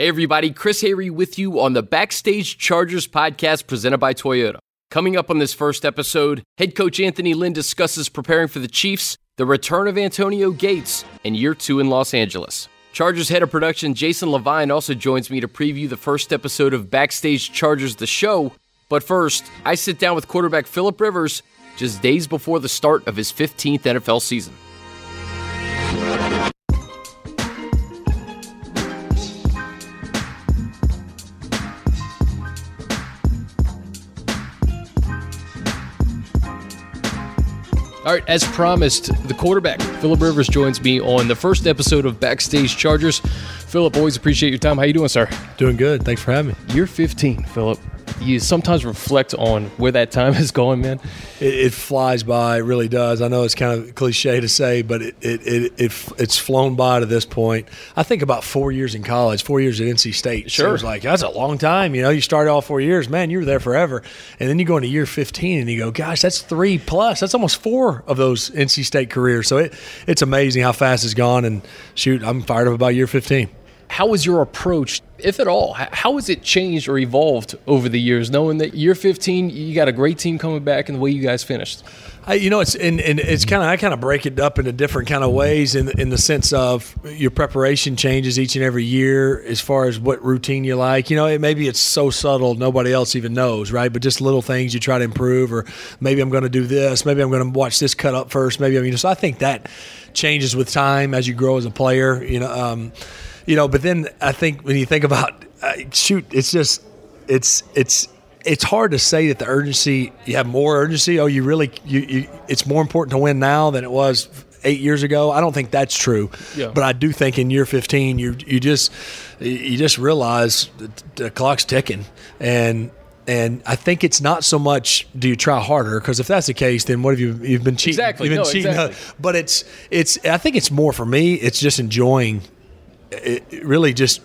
Hey, everybody, Chris Hayre with you on the Backstage Chargers podcast presented by Toyota. Coming up on this first episode, head coach Anthony Lynn discusses preparing for the Chiefs, the return of Antonio Gates, and year two in Los Angeles. Chargers head of production Jason Levine also joins me to preview the first episode of Backstage Chargers the show. But first, I sit down with quarterback Philip Rivers just days before the start of his 15th NFL season. All right, as promised, the quarterback, Philip Rivers, joins me on the first episode of Backstage Chargers. Philip, always appreciate your time. How you doing, sir? Doing good. Thanks for having me. You're 15, Philip. You sometimes reflect on where that time is going, man. It, it, flies by. It really does. I know it's kind of cliche to say, but it, it, it, it, it's flown by to this point. I think about four years in college, four years at NC State. Sure. Seems like that's a long time. You know, you started all four years, man, you were there forever. And then you go into year 15 and you go, gosh, that's three plus. That's almost four of those NC State careers. So it, it's amazing how fast it's gone. And shoot, I'm fired up about year 15 how was your approach, if at all? How has it changed or evolved over the years, knowing that year 15, you got a great team coming back and the way you guys finished? I, you know, it's and, and it's kind of I kind of break it up into different kind of ways in in the sense of your preparation changes each and every year as far as what routine you like. You know, it, maybe it's so subtle nobody else even knows, right? But just little things you try to improve, or maybe I'm going to do this, maybe I'm going to watch this cut up first, maybe you know. So I think that changes with time as you grow as a player. You know. Um, you know, but then I think when you think about uh, shoot, it's just it's it's it's hard to say that the urgency you have more urgency. Oh, you really you, you it's more important to win now than it was eight years ago. I don't think that's true, yeah. but I do think in year 15, you you just you just realize the clock's ticking, and and I think it's not so much do you try harder because if that's the case, then what have you you've been cheating? Exactly, you've been no, cheating. exactly. But it's it's I think it's more for me. It's just enjoying it really just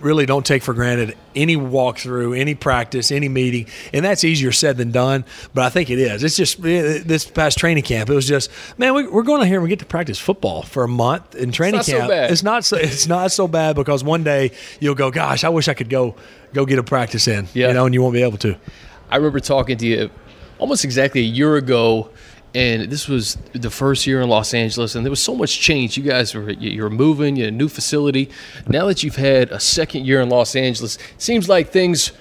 really don't take for granted any walkthrough, any practice, any meeting, and that's easier said than done. But I think it is. It's just this past training camp. It was just man, we, are going to here and we get to practice football for a month in training it's camp. So it's not so it's not so bad because one day you'll go, gosh, I wish I could go go get a practice in. Yeah. you know, and you won't be able to. I remember talking to you almost exactly a year ago and this was the first year in Los Angeles, and there was so much change. You guys were you're moving, you had a new facility. Now that you've had a second year in Los Angeles, seems like things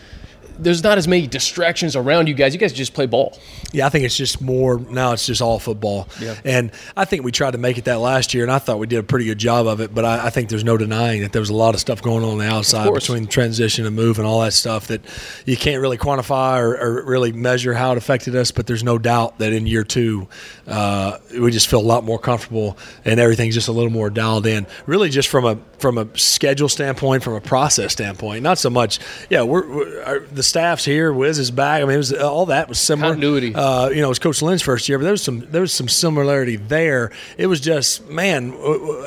there's not as many distractions around you guys. You guys just play ball. Yeah, I think it's just more now. It's just all football. Yeah. And I think we tried to make it that last year, and I thought we did a pretty good job of it. But I, I think there's no denying that there was a lot of stuff going on, on the outside between transition and move and all that stuff that you can't really quantify or, or, really measure how it affected us. But there's no doubt that in year two, uh, we just feel a lot more comfortable and everything's just a little more dialed in. Really, just from a from a schedule standpoint, from a process standpoint, not so much. Yeah, we're, we're our, the staff's here. Wiz is back. I mean, it was all that was similar. Continuity. Uh, you know, it was Coach Lynn's first year, but there was some there was some similarity there. It was just, man,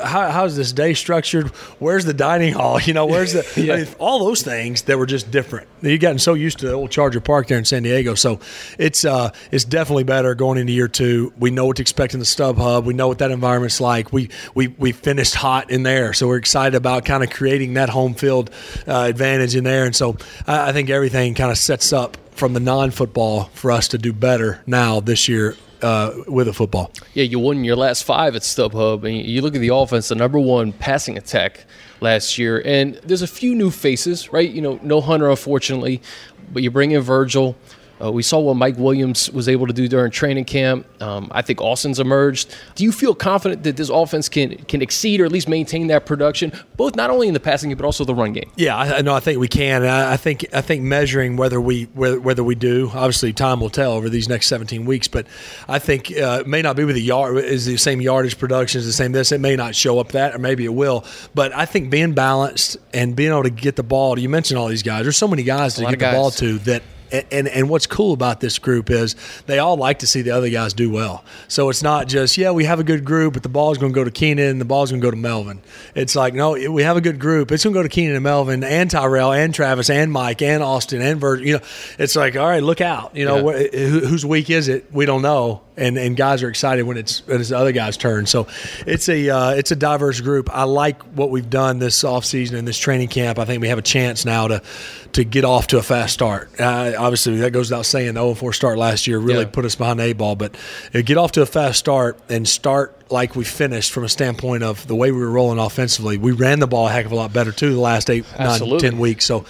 how, how's this day structured? Where's the dining hall? You know, where's the yeah. I mean, all those things that were just different. You've gotten so used to the old Charger Park there in San Diego, so it's uh, it's definitely better going into year two. We know what to expect in the StubHub. We know what that environment's like. We we we finished hot in there, so we're excited about kind of creating that home field uh, advantage in there. And so I, I think everything kind of sets up from the non-football for us to do better now this year uh, with a football. Yeah, you won your last five at StubHub, and you look at the offense, the number one passing attack last year, and there's a few new faces, right? You know, no Hunter, unfortunately, but you bring in Virgil. Uh, we saw what Mike Williams was able to do during training camp. Um, I think Austin's emerged. Do you feel confident that this offense can can exceed or at least maintain that production, both not only in the passing game but also the run game? Yeah, I know. I think we can. I, I think I think measuring whether we whether, whether, we do, obviously time will tell over these next 17 weeks. But I think uh, it may not be with the yard is the same yardage production is the same this. It may not show up that, or maybe it will. But I think being balanced and being able to get the ball. You mentioned all these guys. There's so many guys to get the ball to that And, and, and what's cool about this group is they all like to see the other guys do well. So it's not just yeah we have a good group, but the ball's going to go to Keenan and the ball's going to go to Melvin. It's like no, we have a good group. It's going to go to Keenan and Melvin and Tyrell and Travis and Mike and Austin and Virgil. You know, it's like all right, look out. You know, yeah. wh- whose week is it? We don't know and and guys are excited when it's when it's the other guy's turn. So it's a uh, it's a diverse group. I like what we've done this offseason and this training camp. I think we have a chance now to to get off to a fast start. Uh, obviously, that goes without saying. The 0 4 start last year really yeah. put us behind the eight ball, but uh, get off to a fast start and start like we finished from a standpoint of the way we were rolling offensively. We ran the ball a heck of a lot better too the last eight, Absolutely. nine, ten weeks. So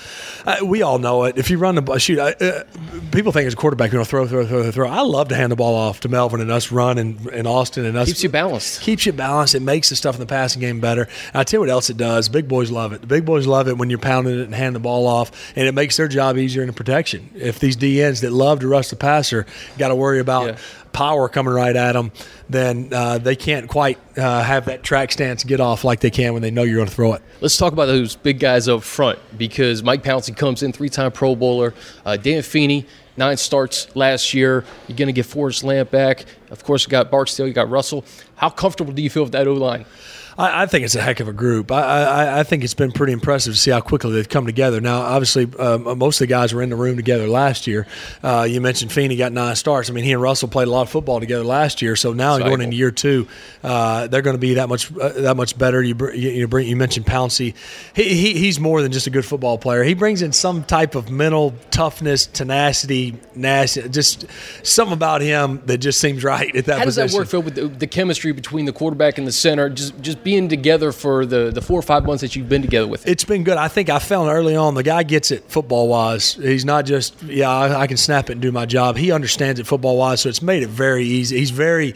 uh, we all know it. If you run the ball, shoot, uh, people think as a quarterback, you know, throw, throw, throw, throw. I love to hand the ball off to Melvin and us run and, and Austin and us. Keeps you balanced. Keeps you balanced. It makes the stuff in the passing game better. And I tell you what else it does. Big boys love it. The big boys love it when you're pounding it and hand the ball off, and it makes their job easier in the protection. If these DNs that love to rush the passer got to worry about. Yeah power coming right at them, then uh, they can't quite uh, have that track stance get off like they can when they know you're going to throw it. Let's talk about those big guys up front because Mike Pouncey comes in, three time Pro Bowler. Uh, Dan Feeney, nine starts last year. You're going to get Forrest Lamp back. Of course, you got Barksdale, you got Russell. How comfortable do you feel with that O line? I, I, think it's a heck of a group. I, I, I, think it's been pretty impressive to see how quickly they've come together. Now, obviously, um, most of the guys were in the room together last year. Uh, you mentioned Feeney got nine starts. I mean, he and Russell played a lot of football together last year. So now Cycle. going into year two, uh, they're going to be that much uh, that much better. You you, you, bring, you mentioned Pouncey. He, he, he's more than just a good football player. He brings in some type of mental toughness, tenacity, nasty, just something about him that just seems right at that. How position. does that work, Phil, with the, the chemistry between the quarterback and the center? Just just being together for the, the four or five months that you've been together with? It's been good. I think I found early on the guy gets it football wise. He's not just, yeah, I, I, can snap it and do my job. He understands it football wise, so it's made it very easy. He's very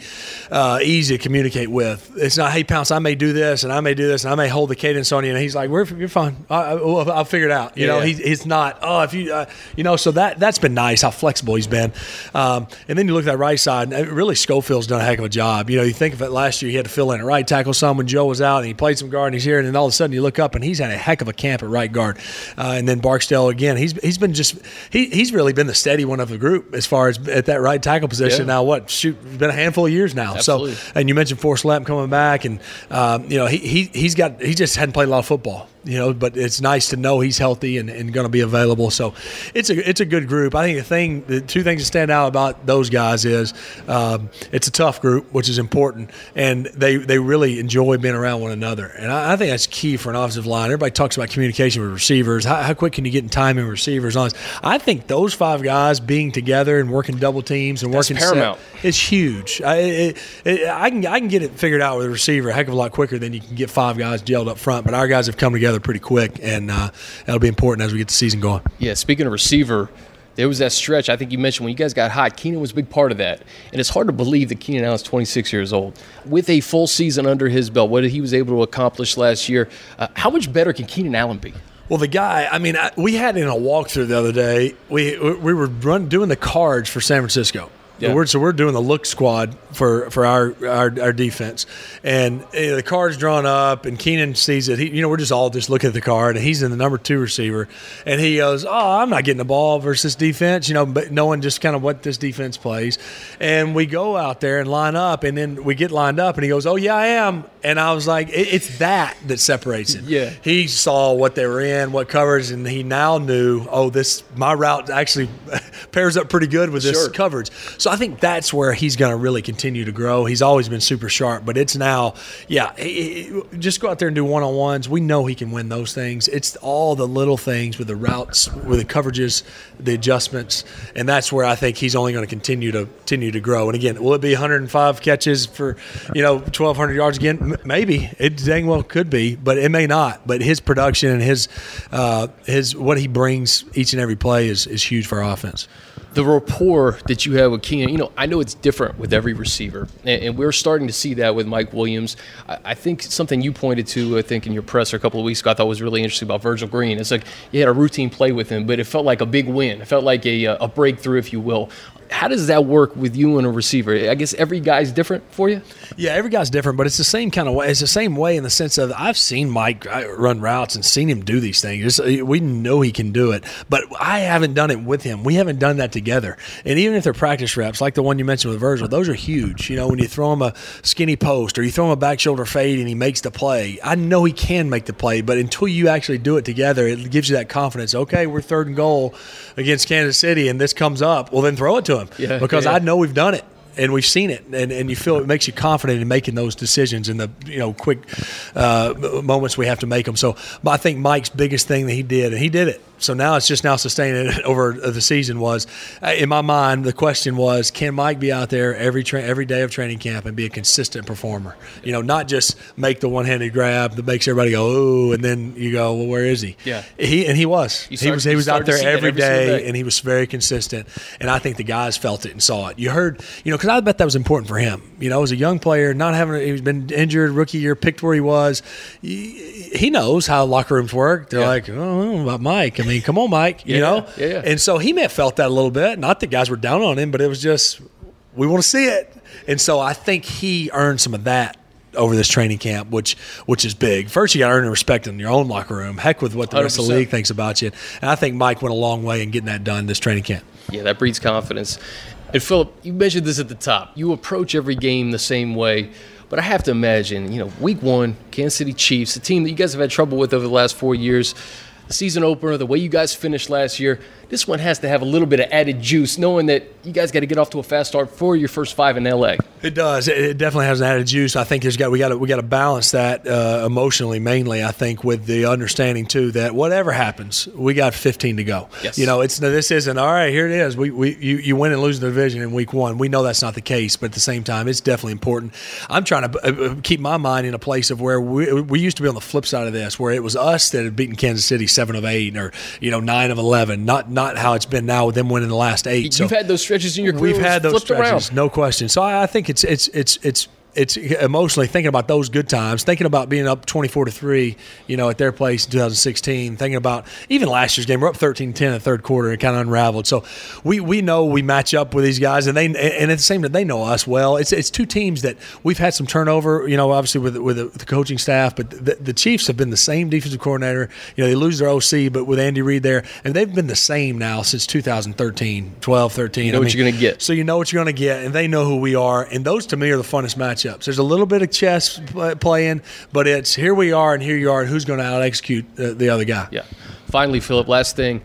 uh, easy to communicate with. It's not, hey, Pounce, I may do this and I may do this and I may hold the cadence on you. And he's like, We're, you're fine. I, will I'll figure it out. You yeah. know, he, he's not, oh, if you, uh, you know, so that, that's been nice how flexible he's been. Um, and then you look at that right side, and really Schofield's done a heck of a job. You know, you think of it last year, he had to fill in at right tackle some when Joe was out, and he played some guard, and he's here, and then all of a sudden you look up and he's had a heck of a camp at right guard. Uh, and then Barksdale again, he's he's been just he, he's really been the steady one of the group as far as at that right tackle position. Yeah. Now what? Shoot, been a handful of years now. Absolutely. So and you mentioned Forrest Lamp coming back, and um, you know he he he's got he just hadn't played a lot of football you know, but it's nice to know he's healthy and, and going to be available. So it's a it's a good group. I think the thing, the two things that stand out about those guys is um, it's a tough group, which is important, and they they really enjoy being around one another. And I, I think that's key for an offensive line. Everybody talks about communication with receivers. How, how quick can you get in time in receivers? On I think those five guys being together and working double teams and that's working paramount. Set, it's huge. I, it, it, I can I can get it figured out with a receiver a heck of a lot quicker than you can get five guys gelled up front. But our guys have come together together pretty quick, and uh, that'll be important as we get the season going. Yeah, speaking of receiver, there was that stretch I think you mentioned when you guys got hot. Keenan was a big part of that, and it's hard to believe that Keenan Allen's 26 years old with a full season under his belt. What he was able to accomplish last year. Uh, how much better can Keenan Allen be? Well, the guy, I mean, I, we had in a walkthrough the other day. We we were run, doing the cards for San Francisco, yeah. We're, so we're doing the look squad for, for our, our, our defense, and you know, the card's drawn up, and Keenan sees it. He, you know, we're just all just looking at the card, and he's in the number two receiver, and he goes, "Oh, I'm not getting the ball versus defense," you know, but knowing just kind of what this defense plays, and we go out there and line up, and then we get lined up, and he goes, "Oh yeah, I am," and I was like, "It's that that separates him." Yeah, he saw what they were in, what coverage, and he now knew, "Oh, this my route actually pairs up pretty good with this sure. coverage." So so I think that's where he's going to really continue to grow. He's always been super sharp, but it's now, yeah, he, he, just go out there and do one on ones. We know he can win those things. It's all the little things with the routes, with the coverages, the adjustments, and that's where I think he's only going to continue to continue to grow. And again, will it be 105 catches for you know 1,200 yards again? Maybe it dang well could be, but it may not. But his production and his uh, his what he brings each and every play is is huge for our offense the rapport that you have with Keenan, you know, I know it's different with every receiver, and, and we're starting to see that with Mike Williams. I, I, think something you pointed to, I think, in your presser a couple of weeks ago, I thought was really interesting about Virgil Green. It's like you had a routine play with him, but it felt like a big win. It felt like a, a breakthrough, if you will. How does that work with you and a receiver? I guess every guy's different for you. Yeah, every guy's different, but it's the same kind of way. It's the same way in the sense of I've seen Mike run routes and seen him do these things. Uh, we know he can do it, but I haven't done it with him. We haven't done that together. And even if they're practice reps, like the one you mentioned with Virgil, those are huge. You know, when you throw him a skinny post or you throw him a back shoulder fade and he makes the play, I know he can make the play, but until you actually do it together, it gives you that confidence. Okay, we're third and goal against Kansas City, and this comes up. Well, then throw it to him yeah, because yeah. I know we've done it and we've seen it, and, and you feel it makes you confident in making those decisions in the you know quick uh, moments we have to make them. So I think Mike's biggest thing that he did, and he did it so now it's just now sustaining it over the season was uh, in my mind the question was can Mike be out there every tra- every day of training camp and be a consistent performer? You know not just make the one-handed grab that makes everybody go ooh and then you go well where is he? Yeah. He and he was. Start, he was he was out there every, every day, day, and he was very consistent. And I think the guys felt it and saw it. You heard you know because I bet that was important for him. You know as a young player not having he's been injured rookie year picked where he was. He, he knows how locker rooms work. They're yeah. like oh about Mike mean, come on, Mike. You yeah, know, yeah, yeah. And so he may have felt that a little bit. Not that guys were down on him, but it was just we want to see it. And so I think he earned some of that over this training camp, which which is big. First, you got to earn respect in your own locker room. Heck with what the 100%. rest of the league thinks about you. And I think Mike went a long way in getting that done this training camp. Yeah, that breeds confidence. And Philip, you mentioned this at the top. You approach every game the same way. But I have to imagine, you know, week one, Kansas City Chiefs, a team that you guys have had trouble with over the last four years, the season opener, the way you guys finished last year, this one has to have a little bit of added juice, knowing that you guys got to get off to a fast start for your first five in LA. It does. It definitely has an added juice. I think there's got we got to we got to balance that uh, emotionally, mainly. I think with the understanding too that whatever happens, we got 15 to go. Yes. You know, it's this isn't all right. Here it is. We, we you, you win and lose the division in week one. We know that's not the case, but at the same time, it's definitely important. I'm trying to uh, uh, keep my mind in a place of where we, we used to be on the flip side of this, where it was us that had beaten Kansas City seven of eight or you know nine of eleven. Not not how it's been now with them winning the last eight. You've so had those stretches in your career. We've had those stretches, around. no question. So I, I think it's it's it's it's it's emotionally thinking about those good times, thinking about being up 24 to 3, you know, at their place in 2016, thinking about even last year's game. We're up 13 10 in the third quarter and kind of unraveled. So we, we know we match up with these guys, and they and at the same time, they know us well. It's it's two teams that we've had some turnover, you know, obviously with, with the, the coaching staff, but the, the Chiefs have been the same defensive coordinator. You know, they lose their OC, but with Andy Reid there, and they've been the same now since 2013, 12, 13. You know I what mean, you're going to get. So you know what you're going to get, and they know who we are. And those to me are the funnest matchups matchups. There's a little bit of chess playing, but it's here we are and here you are, and who's going to out execute the, the other guy. Yeah. Finally, Philip, last thing.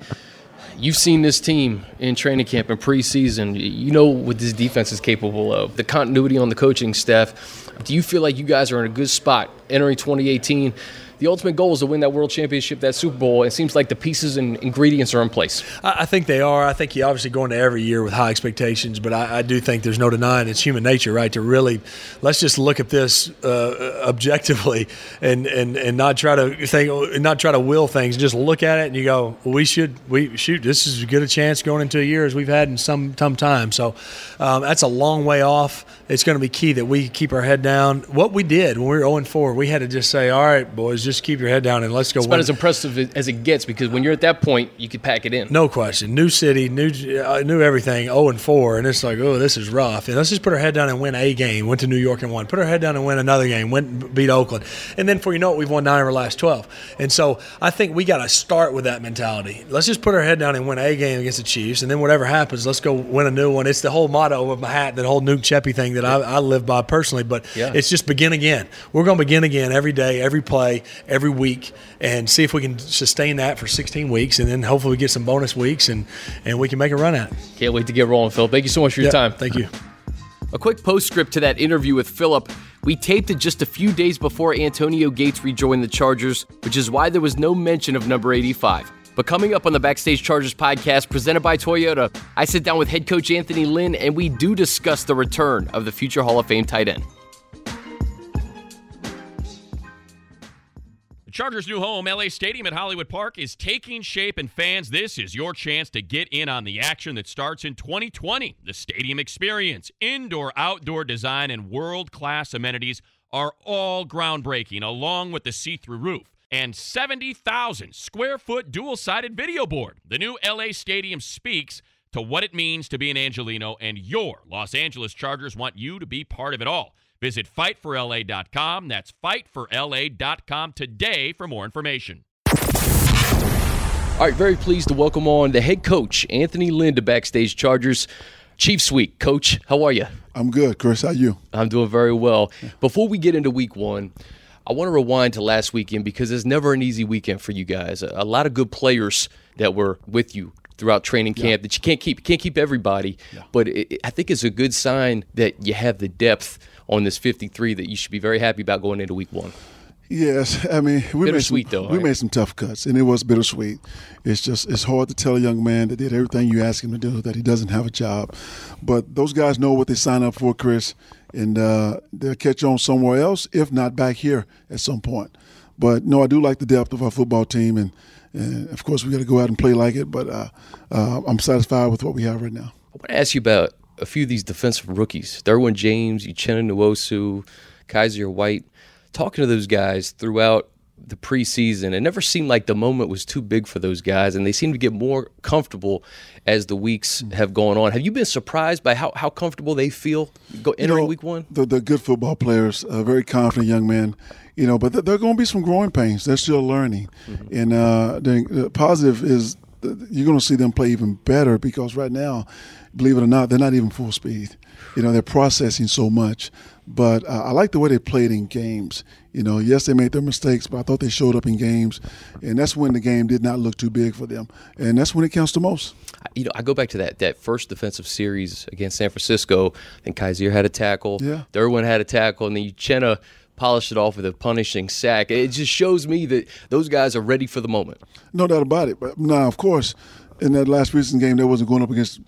You've seen this team in training camp and preseason. You know what this defense is capable of. The continuity on the coaching staff. Do you feel like you guys are in a good spot entering 2018? the ultimate goal is to win that world championship, that Super Bowl. It seems like the pieces and ingredients are in place. I, think they are. I think you obviously go into every year with high expectations, but I, I, do think there's no denying it's human nature, right? To really let's just look at this uh, objectively and, and and not try to think, not try to will things. Just look at it and you go, well, we should we shoot. This is as good a chance going into a year as we've had in some some time. So um, that's a long way off. It's going to be key that we keep our head down. What we did when we were 0 4, we had to just say, all right, boys, just keep your head down and let's go. It's about as impressive as it gets because when you're at that point, you could pack it in. No question. New city, new uh, new everything. Zero oh and four, and it's like, oh, this is rough. And let's just put our head down and win a game. Went to New York and won. Put our head down and win another game. Went and beat Oakland, and then for you know it, we've won nine of our last twelve. And so I think we got to start with that mentality. Let's just put our head down and win a game against the Chiefs, and then whatever happens, let's go win a new one. It's the whole motto of my hat, that whole Nunc Coepi thing that yeah. I, I, live by personally. But yeah. it's just begin again. We're going to begin again every day, every play, every week, and see if we can sustain that for 16 weeks, and then hopefully we get some bonus weeks, and and we can make a run at it. Can't wait to get rolling, Phil. Thank you so much for your time. Thank you. A quick postscript to that interview with Philip. We taped it just a few days before Antonio Gates rejoined the Chargers, which is why there was no mention of number 85. But coming up on the Backstage Chargers podcast presented by Toyota, I sit down with head coach Anthony Lynn and we do discuss the return of the future Hall of Fame tight end. The Chargers' new home, LA Stadium at Hollywood Park, is taking shape, and fans, this is your chance to get in on the action that starts in 2020. The stadium experience, indoor, outdoor design, and world class amenities are all groundbreaking, along with the see through roof and 70,000 square foot dual sided video board. The new LA Stadium speaks to what it means to be an Angeleno, and your Los Angeles Chargers want you to be part of it all. Visit fightforla.com. That's fightforla.com today for more information. All right, very pleased to welcome on the head coach, Anthony Lynn, to Backstage Chargers. Chiefs Week, Coach, how are you? I'm good, Chris. How are you? I'm doing very well. Before we get into Week One, I want to rewind to last weekend because it's never an easy weekend for you guys. A lot of good players that were with you throughout training camp yeah. that you can't keep. You can't keep everybody, yeah. but it, I think it's a good sign that you have the depth on this 53 that you should be very happy about going into Week One. Yes, I mean we made some, though, we right? made some tough cuts, and it was bittersweet. It's just it's hard to tell a young man that did everything you asked him to do that he doesn't have a job. But those guys know what they sign up for, Chris, and uh, they'll catch on somewhere else, if not back here at some point. But no, I do like the depth of our football team, and, and of course we got to go out and play like it. But uh, uh, I'm satisfied with what we have right now. I want to ask you about a few of these defensive rookies: Derwin James, Uchenna Nwosu, Kyzir White talking to those guys throughout the preseason, it never seemed like the moment was too big for those guys, and they seem to get more comfortable as the weeks mm. have gone on. Have you been surprised by how, how comfortable they feel go, entering you know, week one? They're good football players, uh, very confident young men, you know, but th- there are going to be some growing pains. They're still learning. Mm-hmm. And uh, the, the positive is you're going to see them play even better because right now, believe it or not, they're not even full speed. You know, they're processing so much. But uh, I like the way they played in games. You know, yes, they made their mistakes, but I thought they showed up in games, and that's when the game did not look too big for them, and that's when it counts the most. You know, I go back to that that first defensive series against San Francisco. I think Kyzir had a tackle, yeah. Derwin had a tackle, and then Uchenna polished it off with a punishing sack. It just shows me that those guys are ready for the moment. No doubt about it. But now, of course, in that last recent game, they wasn't going up against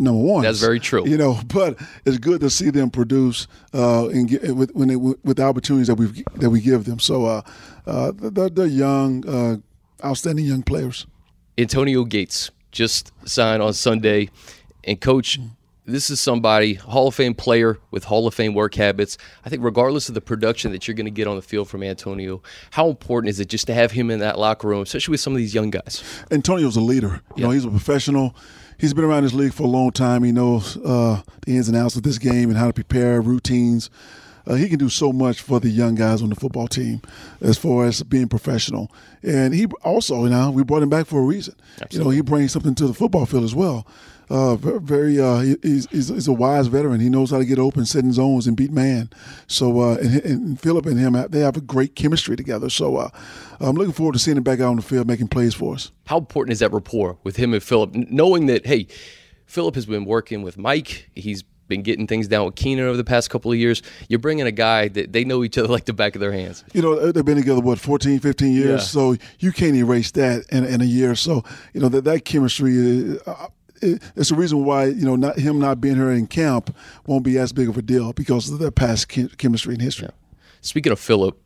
number one. That's very true. You know, but it's good to see them produce uh, and get, with when they, with the opportunities that we that we give them. So uh, uh, they're, they're, young, uh, outstanding young players. Antonio Gates just signed on Sunday, and coach. This is somebody, Hall of Fame player with Hall of Fame work habits. I think, regardless of the production that you're going to get on the field from Antonio, how important is it just to have him in that locker room, especially with some of these young guys? Antonio's a leader. You know, he's a professional he's been around this league for a long time. He knows uh, the ins and outs of this game and how to prepare routines. Uh, he can do so much for the young guys on the football team as far as being professional. And he also, you know, we brought him back for a reason. Absolutely. You know, he brings something to the football field as well. Uh, very, uh, he's, he's, a wise veteran. He knows how to get open, set in zones, and beat man. So, uh, and, and, Philip and him, they have a great chemistry together. So, uh, I'm looking forward to seeing him back out on the field making plays for us. How important is that rapport with him and Philip, knowing that hey, Philip has been working with Mike. He's been getting things down with Keenan over the past couple of years. You're bringing a guy that they know each other like the back of their hands. You know, they've been together, what, 14, 15 years? Yeah. So you can't erase that in, in a year. So, you know, that, that chemistry, uh, it's the reason why you know not him not being here in camp won't be as big of a deal because of their past chemistry and history. Yeah. Speaking of Philip,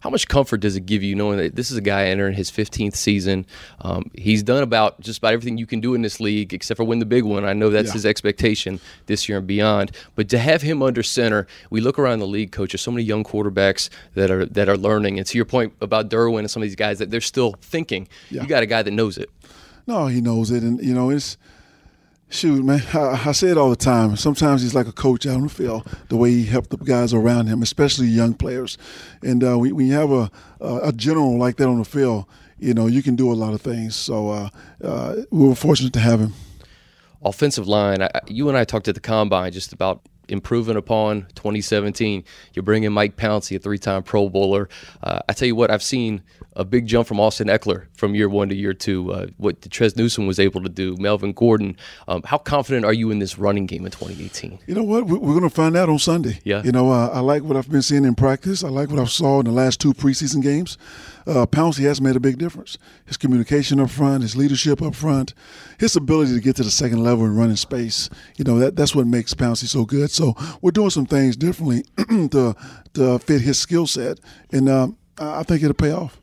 how much comfort does it give you knowing that this is a guy entering his 15th season? Um, he's done about just about everything you can do in this league, except for win the big one. I know that's yeah. his expectation this year and beyond. But to have him under center, we look around the league, coach. There's so many young quarterbacks that are that are learning. And to your point about Derwin and some of these guys that they're still thinking, yeah. you got a guy that knows it. No, he knows it, and you know it's Shoot, man, I, I, say it all the time. Sometimes he's like a coach out on the field, the way he helped the guys around him, especially young players. And uh, when you have a, a general like that on the field, you know, you can do a lot of things. So uh, uh, we were fortunate to have him. Offensive line, I, you and I talked at the combine just about improving upon 2017. You're bringing Mike Pouncey, a three-time Pro Bowler. Uh, I tell you what, I've seen a big jump from Austin Ekeler from year one to year two. Uh, what Trez Newsome was able to do, Melvin Gordon. Um, how confident are you in this running game in 2018? You know what? We're going to find out on Sunday. Yeah. You know, uh, I like what I've been seeing in practice. I like what I saw in the last two preseason games. Uh, Pouncey has made a big difference. His communication up front, his leadership up front, his ability to get to the second level and run in space. You know, that that's what makes Pouncey so good. So we're doing some things differently to to fit his skill set, and um, I think it'll pay off.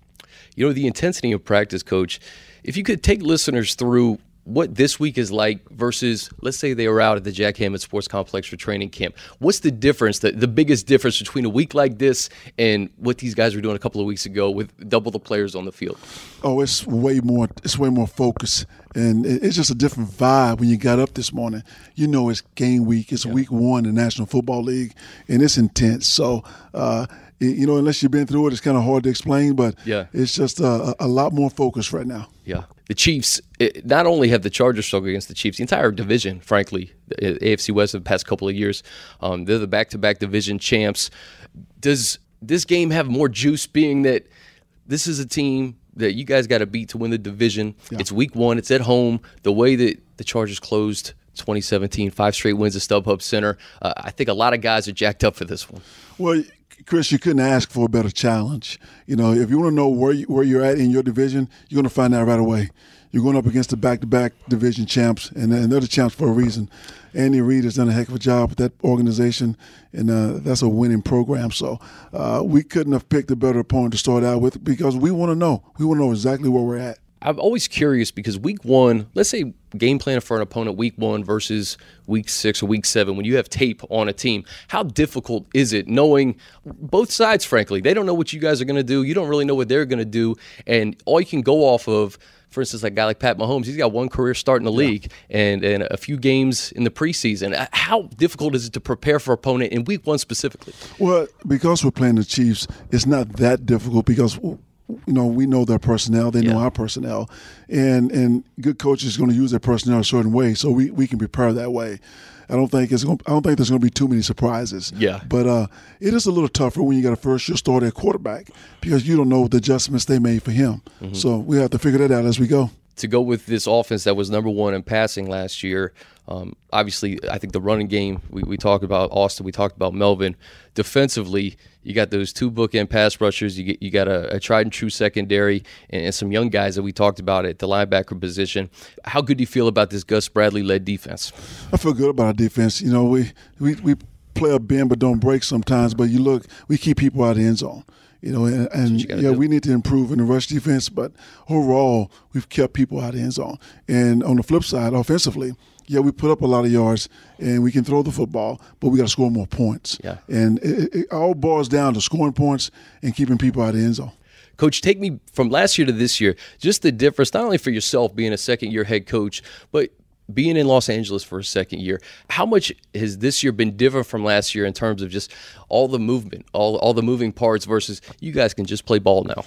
You know, the intensity of practice, coach. If you could take listeners through what this week is like versus, let's say they were out at the Jack Hammett Sports Complex for training camp. What's the difference, the, the biggest difference between a week like this and what these guys were doing a couple of weeks ago with double the players on the field? Oh, it's way more. It's way more focused, and it's just a different vibe when you got up this morning. You know, it's game week. It's yeah. week one in the National Football League, and it's intense. So. Uh, you know, unless you've been through it, it's kind of hard to explain. But yeah. it's just a, a lot more focus right now. Yeah, the Chiefs it, not only have the Chargers struggled against the Chiefs, the entire division, frankly, the AFC West of the past couple of years, um, they're the back-to-back division champs. Does this game have more juice, being that this is a team that you guys got to beat to win the division? Yeah. It's Week One. It's at home. The way that the Chargers closed 2017, five straight wins at StubHub Center. Uh, I think a lot of guys are jacked up for this one. Well, Chris, you couldn't ask for a better challenge. You know, if you want to know where you, where you're at in your division, you're going to find out right away. You're going up against the back-to-back division champs, and, and they're the champs for a reason. Andy Reid has done a heck of a job with that organization, and uh, that's a winning program. So uh, we couldn't have picked a better opponent to start out with because we want to know. We want to know exactly where we're at. I'm always curious because week one, let's say game plan for an opponent week one versus week six or week seven, when you have tape on a team, how difficult is it knowing both sides, frankly? They don't know what you guys are going to do. You don't really know what they're going to do. And all you can go off of, for instance, like a guy like Pat Mahomes, he's got one career start in the league yeah. and, and a few games in the preseason. Uh, how difficult is it to prepare for opponent in week one specifically? Well, because we're playing the Chiefs, it's not that difficult because you know, we know their personnel, they yeah. know our personnel, and and good coaches are going to use their personnel a certain way, so we, we can prepare that way. I don't think it's going. I don't think there's going to be too many surprises. Yeah. But uh, it is a little tougher when you got a first year starter at quarterback because you don't know the adjustments they made for him. Mm-hmm. So we have to figure that out as we go. To go with this offense that was number one in passing last year, um, obviously, I think the running game, we, we talked about Austin, we talked about Melvin. Defensively, you got those two bookend pass rushers, you, get, you got a, a tried and true secondary, and, and, some young guys that we talked about at the linebacker position. How good do you feel about this Gus Bradley led defense? I feel good about our defense. You know, we, we, we play a bend but don't break sometimes, but you look, we keep people out of the end zone. You know, and, and you yeah, do. we need to improve in the rush defense, but overall, we've kept people out of the end zone. And on the flip side, offensively, yeah, we put up a lot of yards and we can throw the football, but we got to score more points. Yeah. And it, it, all boils down to scoring points and keeping people out of the end zone. Coach, take me from last year to this year, just the difference, not only for yourself being a second year head coach, but being in Los Angeles for a second year. How much has this year been different from last year in terms of just all the movement, all, all the moving parts versus you guys can just play ball now?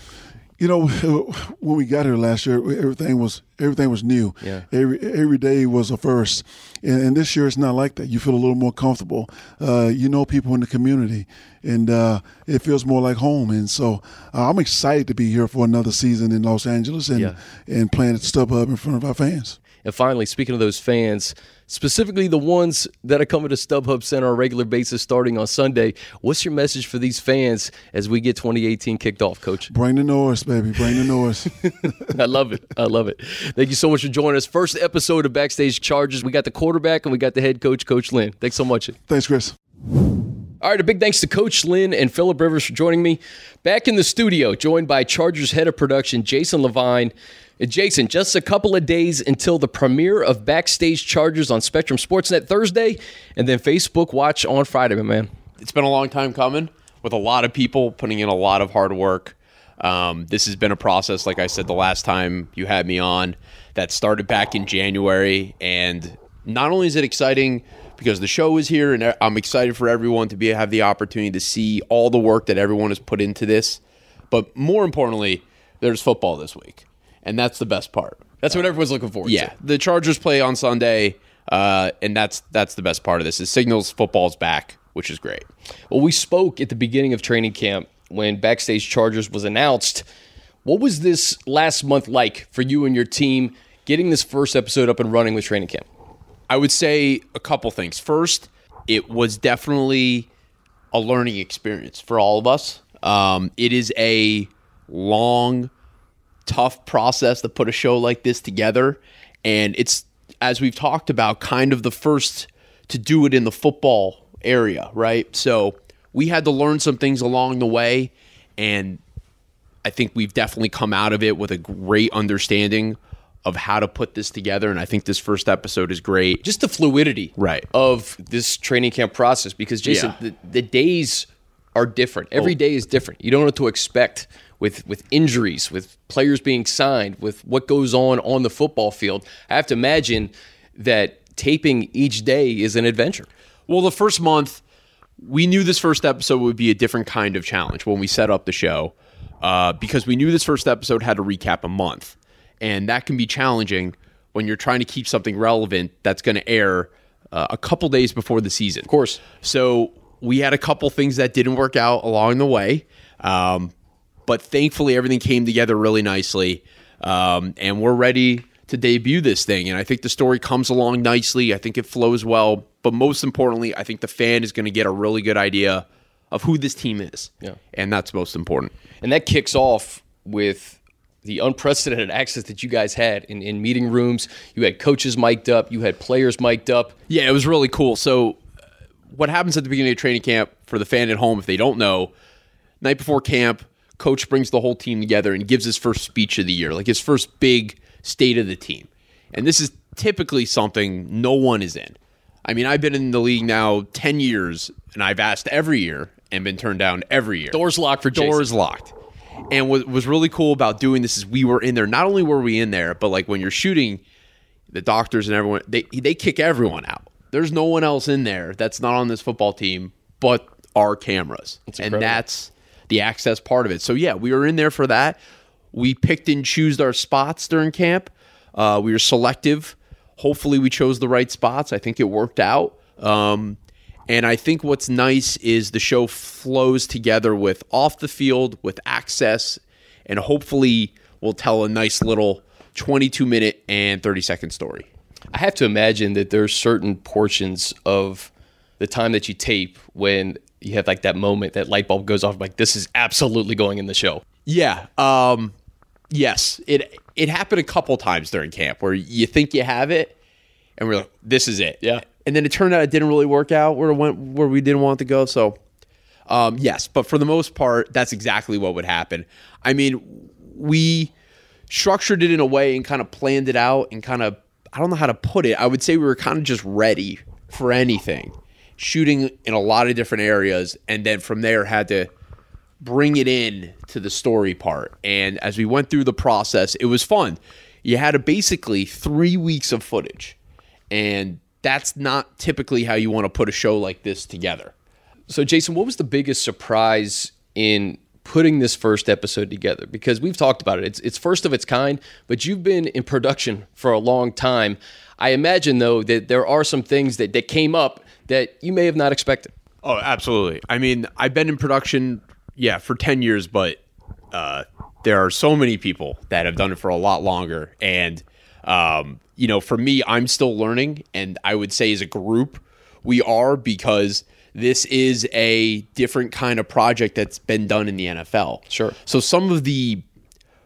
You know, when we got here last year, everything was everything was new. Yeah. Every every day was a first, and, and this year it's not like that. You feel a little more comfortable. Uh, you know people in the community, and uh, it feels more like home. And so uh, I'm excited to be here for another season in Los Angeles and yeah. and playing at StubHub in front of our fans. And finally, speaking of those fans, specifically the ones that are coming to StubHub Center on a regular basis starting on Sunday, what's your message for these fans as we get 2018 kicked off, Coach? Bring the noise, baby. Bring the noise. I love it. I love it. Thank you so much for joining us. First episode of Backstage Chargers. We got the quarterback and we got the head coach, Coach Lynn. Thanks so much. Thanks, Chris. All right, a big thanks to Coach Lynn and Philip Rivers for joining me. Back in the studio, joined by Chargers head of production, Jason Levine. Jason, just a couple of days until the premiere of Backstage Chargers on Spectrum Sportsnet Thursday, and then Facebook Watch on Friday, man. It's been a long time coming with a lot of people putting in a lot of hard work. Um, this has been a process, like I said the last time you had me on, that started back in January. And not only is it exciting because the show is here, and I'm excited for everyone to be have the opportunity to see all the work that everyone has put into this, but more importantly, there's football this week and that's the best part. That's what everyone's looking forward yeah, to. the Chargers play on Sunday, uh, and that's that's the best part of this. Is signals football's back, which is great. Well, we spoke at the beginning of training camp when Backstage Chargers was announced. What was this last month like for you and your team getting this first episode up and running with training camp? I would say a couple things. First, it was definitely a learning experience for all of us. Um, it is a long tough process to put a show like this together. And it's, as we've talked about, kind of the first to do it in the football area, right? So we had to learn some things along the way. And I think we've definitely come out of it with a great understanding of how to put this together. And I think this first episode is great. just the fluidity Right. of this training camp process because Jason Yeah. the, the days are different every oh. day is different you don't know what to expect with with injuries with players being signed with what goes on on the football field I have to imagine that taping each day is an adventure Well, the first month, we knew this first episode would be a different kind of challenge when we set up the show uh, because we knew this first episode had to recap a month. And that can be challenging when you're trying to keep something relevant that's going to air uh, a couple days before the season. Of course. So we had a couple things that didn't work out along the way. Um, but thankfully, everything came together really nicely. Um, and we're ready to debut this thing. And I think the story comes along nicely. I think it flows well. But most importantly, I think the fan is going to get a really good idea of who this team is. Yeah. And that's most important. and that kicks off with the unprecedented access that you guys had in, in meeting rooms you had coaches mic'd up you had players mic'd up Yeah, it was really cool. So, uh, what happens at the beginning of training camp for the fan at home, if they don't know, night before camp, coach brings the whole team together and gives his first speech of the year, like his first big state of the team. And this is typically something no one is in. I mean, I've been in the league now 10 years, and I've asked every year and been turned down every year. doors locked for Jason. Doors locked. And what was really cool about doing this is we were in there. Not only were we in there, but like when you're shooting, the doctors and everyone they they kick everyone out. There's no one else in there that's not on this football team but our cameras, and incredible. that's the access part of it. So yeah, we were in there for that. We picked and chose our spots during camp. Uh, we were selective. Hopefully, we chose the right spots. I think it worked out. Um, and I think what's nice is the show flows together with off the field, with access, and hopefully we'll tell a nice little 22 minute and 30 second story. I have to imagine that there's certain portions of the time that you tape when you have like that moment that light bulb goes off like this is absolutely going in the show. Yeah. Um, yes. It it happened a couple times during camp where you think you have it, and we're like, this is it. Yeah. And then it turned out it didn't really work out where it went where we didn't want it to go. So, um, yes. But for the most part, that's exactly what would happen. I mean, we structured it in a way and kind of planned it out and kind of I don't know how to put it. I would say we were kind of just ready for anything, shooting in a lot of different areas, and then from there had to bring it in to the story part. And as we went through the process, it was fun. You had a basically three weeks of footage, and that's not typically how you want to put a show like this together. So Jason, what was the biggest surprise in putting this first episode together? Because we've talked about it. It's it's first of its kind, but you've been in production for a long time. I imagine though that there are some things that, that came up that you may have not expected. Oh, absolutely. I mean, I've been in production, yeah, for 10 years, but uh, there are so many people that have done it for a lot longer. And, um, you know, for me, I'm still learning. And I would say as a group, we are because this is a different kind of project that's been done in the NFL. Sure. So some of the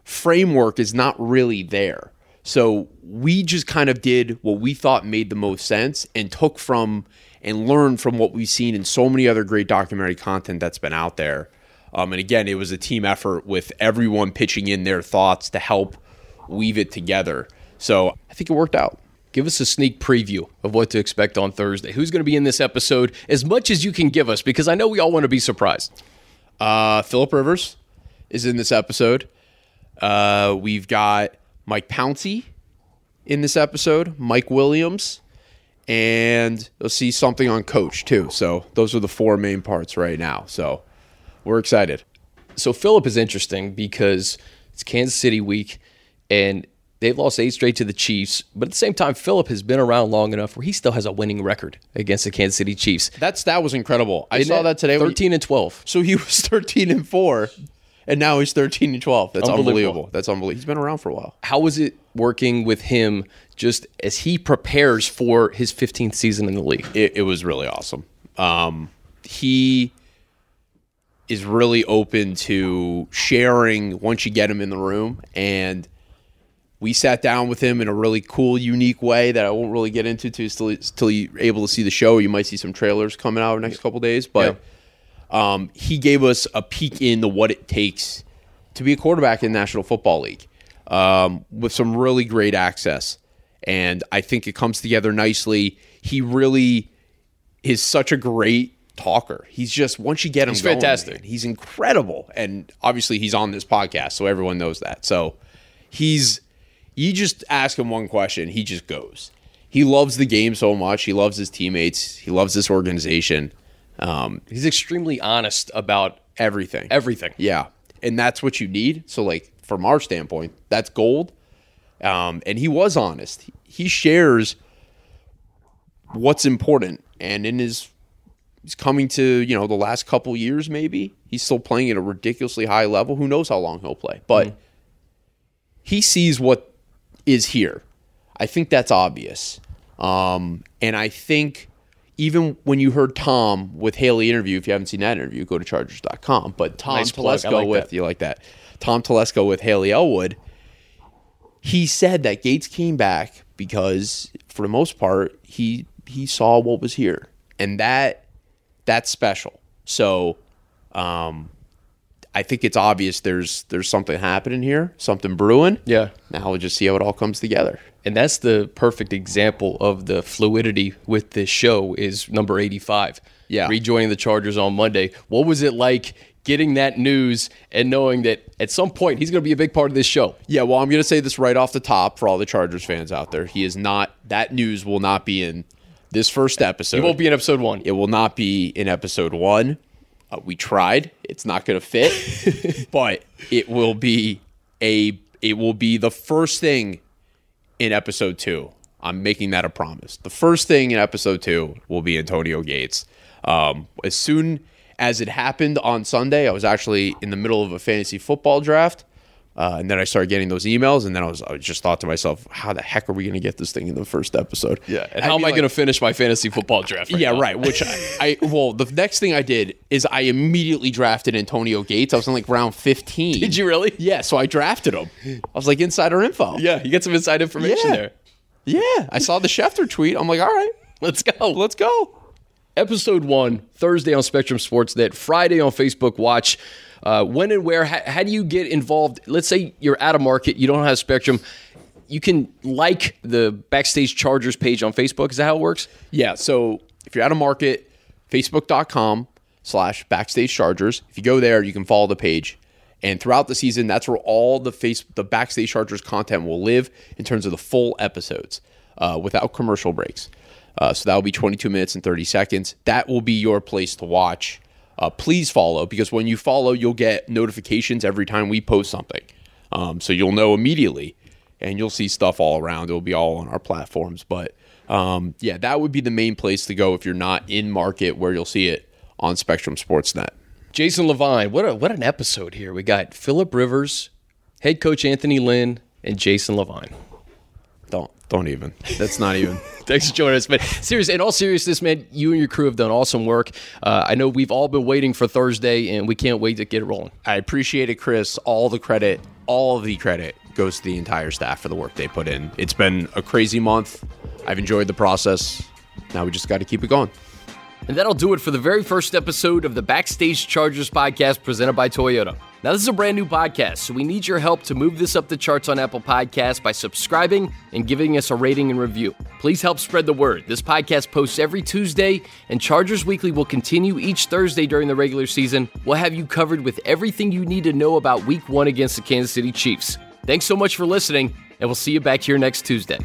framework is not really there. So we just kind of did what we thought made the most sense and took from and learned from what we've seen in so many other great documentary content that's been out there. Um, and again, it was a team effort with everyone pitching in their thoughts to help weave it together. So I think it worked out. Give us a sneak preview of what to expect on Thursday. Who's going to be in this episode as much as you can give us because I know we all want to be surprised. Uh, Philip Rivers is in this episode. Uh, we've got Mike Pouncey in this episode, Mike Williams, and you'll see something on Coach too. So those are the four main parts right now. So we're excited. So Philip is interesting because it's Kansas City week and they've lost eight straight to the Chiefs. But at the same time, Philip has been around long enough where he still has a winning record against the Kansas City Chiefs. That's that was incredible. I Isn't saw that today. 13 and 12. So he was 13 and 4 and now he's 13 and 12. That's Unbelievable. unbelievable. That's unbelievable. He's been around for a while. How was it working with him just as he prepares for his 15th season in the league? it, it was really awesome. Um, he is really open to sharing once you get him in the room. And we sat down with him in a really cool, unique way that I won't really get into till, till, till you're able to see the show. You might see some trailers coming out in the next couple days. But um, he gave us a peek into what it takes to be a quarterback in the National Football League. um, with some really great access. And I think it comes together nicely. He really is such a great talker. He's just once you get him, He's going, fantastic. man, he's incredible, and obviously he's on this podcast, so everyone knows that. So he's you just ask him one question, he just goes. He loves the game so much. He loves his teammates. He loves this organization. Um, He's extremely honest about everything. everything. Yeah, and that's what you need. So, like from our standpoint, that's gold. Um, and he was honest. He shares what's important, and in his he's coming to you know the last couple years, maybe he's still playing at a ridiculously high level. Who knows how long he'll play? But he sees what is here. I think that's obvious. Um, and I think even when you heard Tom with Haley interview, if you haven't seen that interview, go to chargers.com. But Tom Nice Telesco like with that. you like that. Tom Telesco with Haley Elwood. He said that Gates came back because for the most part, he he saw what was here. And that that's special. So um I think it's obvious there's there's something happening here, something brewing. Yeah. Now we'll just see how it all comes together. And that's the perfect example of the fluidity with this show is number 85. Yeah. Rejoining the Chargers on Monday. What was it like getting that news and knowing that at some point he's going to be a big part of this show? Yeah, well, I'm going to say this right off the top for all the Chargers fans out there. He is not that news will not be in this first episode. It won't be in episode one. It will not be in episode one. Uh, we tried. It's not going to fit, but it will be a. It will be the first thing in episode two. I'm making that a promise. The first thing in episode two will be Antonio Gates. Um, as soon as it happened on Sunday, I was actually in the middle of a fantasy football draft. Uh, and then I started getting those emails, and then I was I just thought to myself, how the heck are we going to get this thing in the first episode? Yeah. And I how am mean, I like- going to finish my fantasy football draft? yeah, now? right. Which I, I well, the next thing I did is I immediately drafted Antonio Gates. I was in like round fifteen. Did you really? Yeah. So I drafted him. I was like insider info. Yeah, you get some inside information Yeah. there. Yeah. I saw the Schefter tweet. I'm like, all right, Let's go. let's go. Episode one, Thursday on Spectrum Sports, that Friday on Facebook Watch. Uh, when and where? How, how do you get involved? Let's say you're out of market, you don't have Spectrum. You can like the Backstage Chargers page on Facebook. Is that how it works? Yeah. So if you're out of market, facebook.com slash backstage chargers. If you go there, you can follow the page. And throughout the season, that's where all the face the backstage chargers content will live in terms of the full episodes uh, without commercial breaks. Uh, so that will be 22 minutes and 30 seconds. That will be your place to watch. Uh, please follow because when you follow, you'll get notifications every time we post something. Um, so you'll know immediately and you'll see stuff all around. It'll be all on our platforms. But um, yeah, that would be the main place to go if you're not in market where you'll see it on Spectrum Sportsnet. Jason Levine, what a what an episode here. We got Philip Rivers, head coach Anthony Lynn, and Jason Levine. Don't don't even. That's not even. Thanks for joining us, man. Serious, in all seriousness, man, you and your crew have done awesome work. Uh, I know we've all been waiting for Thursday, and we can't wait to get it rolling. I appreciate it, Chris. All the credit, all of the credit goes to the entire staff for the work they put in. It's been a crazy month. I've enjoyed the process. Now we just got to keep it going. And that'll do it for the very first episode of the Backstage Chargers podcast presented by Toyota. Now, this is a brand new podcast, so we need your help to move this up the charts on Apple Podcasts by subscribing and giving us a rating and review. Please help spread the word. This podcast posts every Tuesday, and Chargers Weekly will continue each Thursday during the regular season. We'll have you covered with everything you need to know about Week 1 against the Kansas City Chiefs. Thanks so much for listening, and we'll see you back here next Tuesday.